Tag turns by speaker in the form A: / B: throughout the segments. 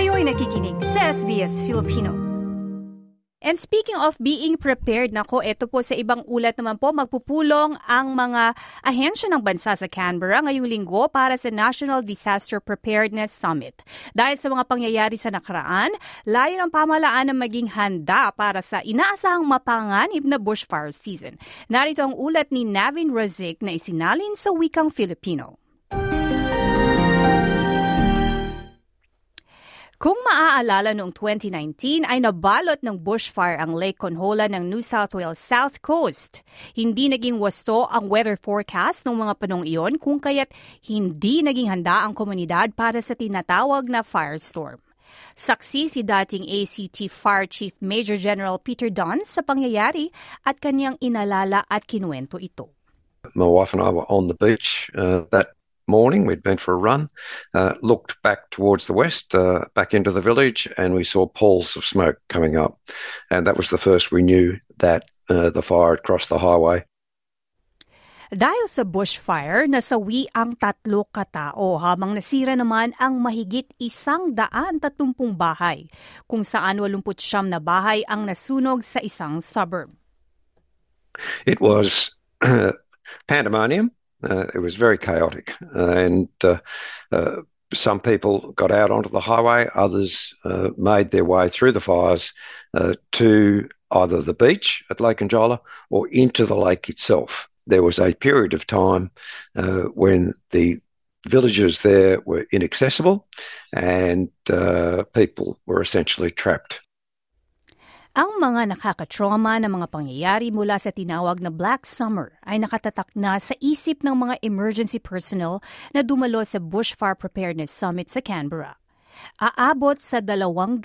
A: Kayo'y nakikinig sa SBS Filipino. And speaking of being prepared, nako, ito po sa ibang ulat naman po, magpupulong ang mga ahensya ng bansa sa Canberra ngayong linggo para sa National Disaster Preparedness Summit. Dahil sa mga pangyayari sa nakaraan, layo ng pamalaan na maging handa para sa inaasahang mapanganib na bushfire season. Narito ang ulat ni Navin Razik na isinalin sa wikang Filipino. Kung maaalala noong 2019 ay nabalot ng bushfire ang Lake Conhola ng New South Wales South Coast. Hindi naging wasto ang weather forecast ng mga panong iyon kung kaya't hindi naging handa ang komunidad para sa tinatawag na firestorm. Saksi si dating ACT Fire Chief Major General Peter Dunn sa pangyayari at kanyang inalala at kinuwento ito.
B: My wife and I were on the beach uh, that morning. We'd been for a run, uh, looked back towards the west, uh, back into the village, and we saw pools of smoke coming up. And that was the first we knew that uh, the fire had crossed the highway.
A: Dahil sa bushfire, nasawi ang tatlo katao habang nasira naman ang mahigit isang daan tatumpung bahay, kung saan walumput siyam na bahay ang nasunog sa isang suburb.
B: It was pandemonium. Uh, it was very chaotic, and uh, uh, some people got out onto the highway. Others uh, made their way through the fires uh, to either the beach at Lake Anjola or into the lake itself. There was a period of time uh, when the villages there were inaccessible, and people were essentially trapped.
A: Ang mga nakakatrauma na mga pangyayari mula sa tinawag na Black Summer ay nakatatak na sa isip ng mga emergency personnel na dumalo sa Bushfire Preparedness Summit sa Canberra. Aabot sa 250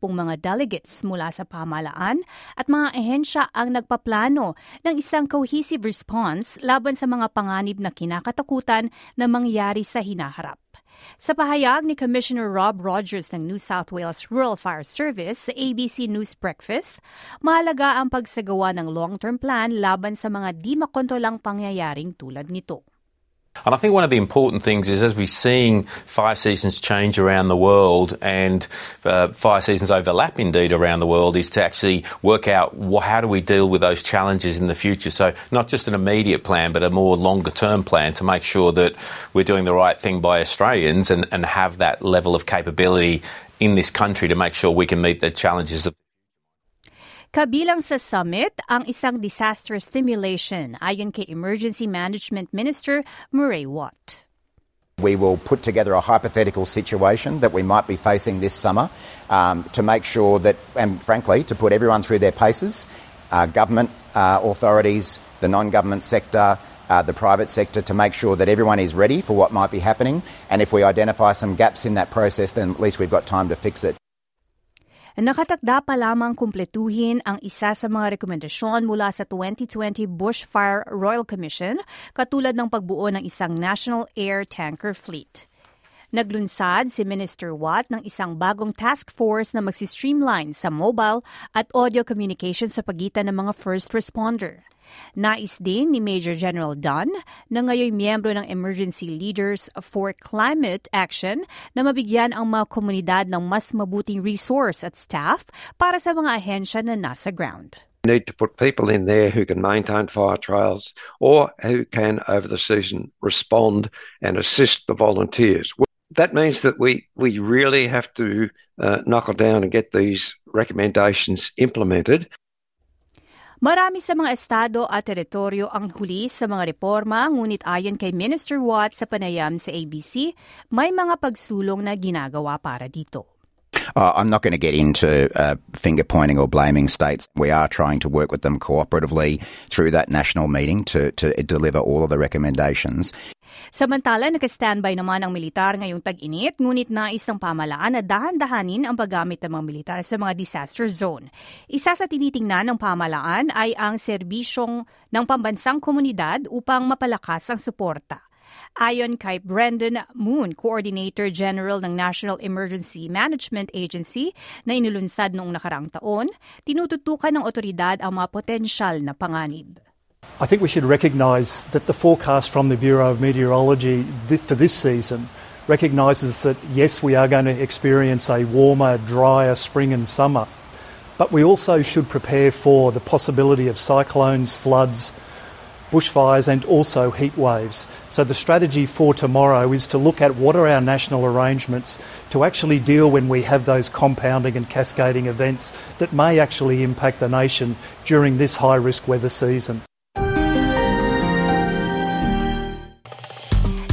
A: mga delegates mula sa pamalaan at mga ehensya ang nagpaplano ng isang cohesive response laban sa mga panganib na kinakatakutan na mangyari sa hinaharap. Sa pahayag ni Commissioner Rob Rogers ng New South Wales Rural Fire Service sa ABC News Breakfast, mahalaga ang pagsagawa ng long-term plan laban sa mga di makontrolang pangyayaring tulad nito.
C: And I think one of the important things is as we're seeing fire seasons change around the world and uh, fire seasons overlap indeed around the world is to actually work out how do we deal with those challenges in the future. So not just an immediate plan, but a more longer term plan to make sure that we're doing the right thing by Australians and, and have that level of capability in this country to make sure we can meet the challenges of
A: Kabilang sa summit ang isang disaster simulation ayon kay Emergency Management Minister Murray Watt.
D: We will put together a hypothetical situation that we might be facing this summer um, to make sure that, and frankly, to put everyone through their paces, uh, government uh, authorities, the non-government sector, uh, the private sector, to make sure that everyone is ready for what might be happening. And if we identify some gaps in that process, then at least we've got time to fix it.
A: Nakatakda pa lamang kumpletuhin ang isa sa mga rekomendasyon mula sa 2020 Bushfire Royal Commission katulad ng pagbuo ng isang National Air Tanker Fleet. Naglunsad si Minister Watt ng isang bagong task force na magsi-streamline sa mobile at audio communication sa pagitan ng mga first responder. Nais din ni Major General Dunn na ngayon miyembro ng Emergency Leaders for Climate Action na mabigyan ang mga komunidad ng mas mabuting resource at staff para sa mga ahensya na nasa ground.
B: need to put people in there who can maintain fire trails or who can, over the season, respond and assist the volunteers. That means that we, we really have to uh, knuckle down and get these recommendations implemented.
A: Marami sa mga estado at teritoryo ang huli sa mga reforma ngunit ayon kay Minister Watt sa panayam sa ABC, may mga pagsulong na ginagawa para dito.
D: Uh, I'm not going to get into uh, finger pointing or blaming states. We are trying to work with them cooperatively through that national meeting to, to deliver all of the recommendations.
A: Samantala, naka-standby naman ang militar ngayong tag-init, ngunit nais ng pamalaan na dahan-dahanin ang paggamit ng mga militar sa mga disaster zone. Isa sa tinitingnan ng pamalaan ay ang serbisyong ng pambansang komunidad upang mapalakas ang suporta. Ayon kay Brendan Moon, Coordinator General ng National Emergency Management Agency na inulunsad noong nakarang taon, tinututukan ng otoridad ang mga potensyal na panganib.
E: I think we should recognise that the forecast from the Bureau of Meteorology for this season recognises that yes, we are going to experience a warmer, drier spring and summer, but we also should prepare for the possibility of cyclones, floods, bushfires, and also heat waves. So, the strategy for tomorrow is to look at what are our national arrangements to actually deal when we have those compounding and cascading events that may actually impact the nation during this high risk weather season.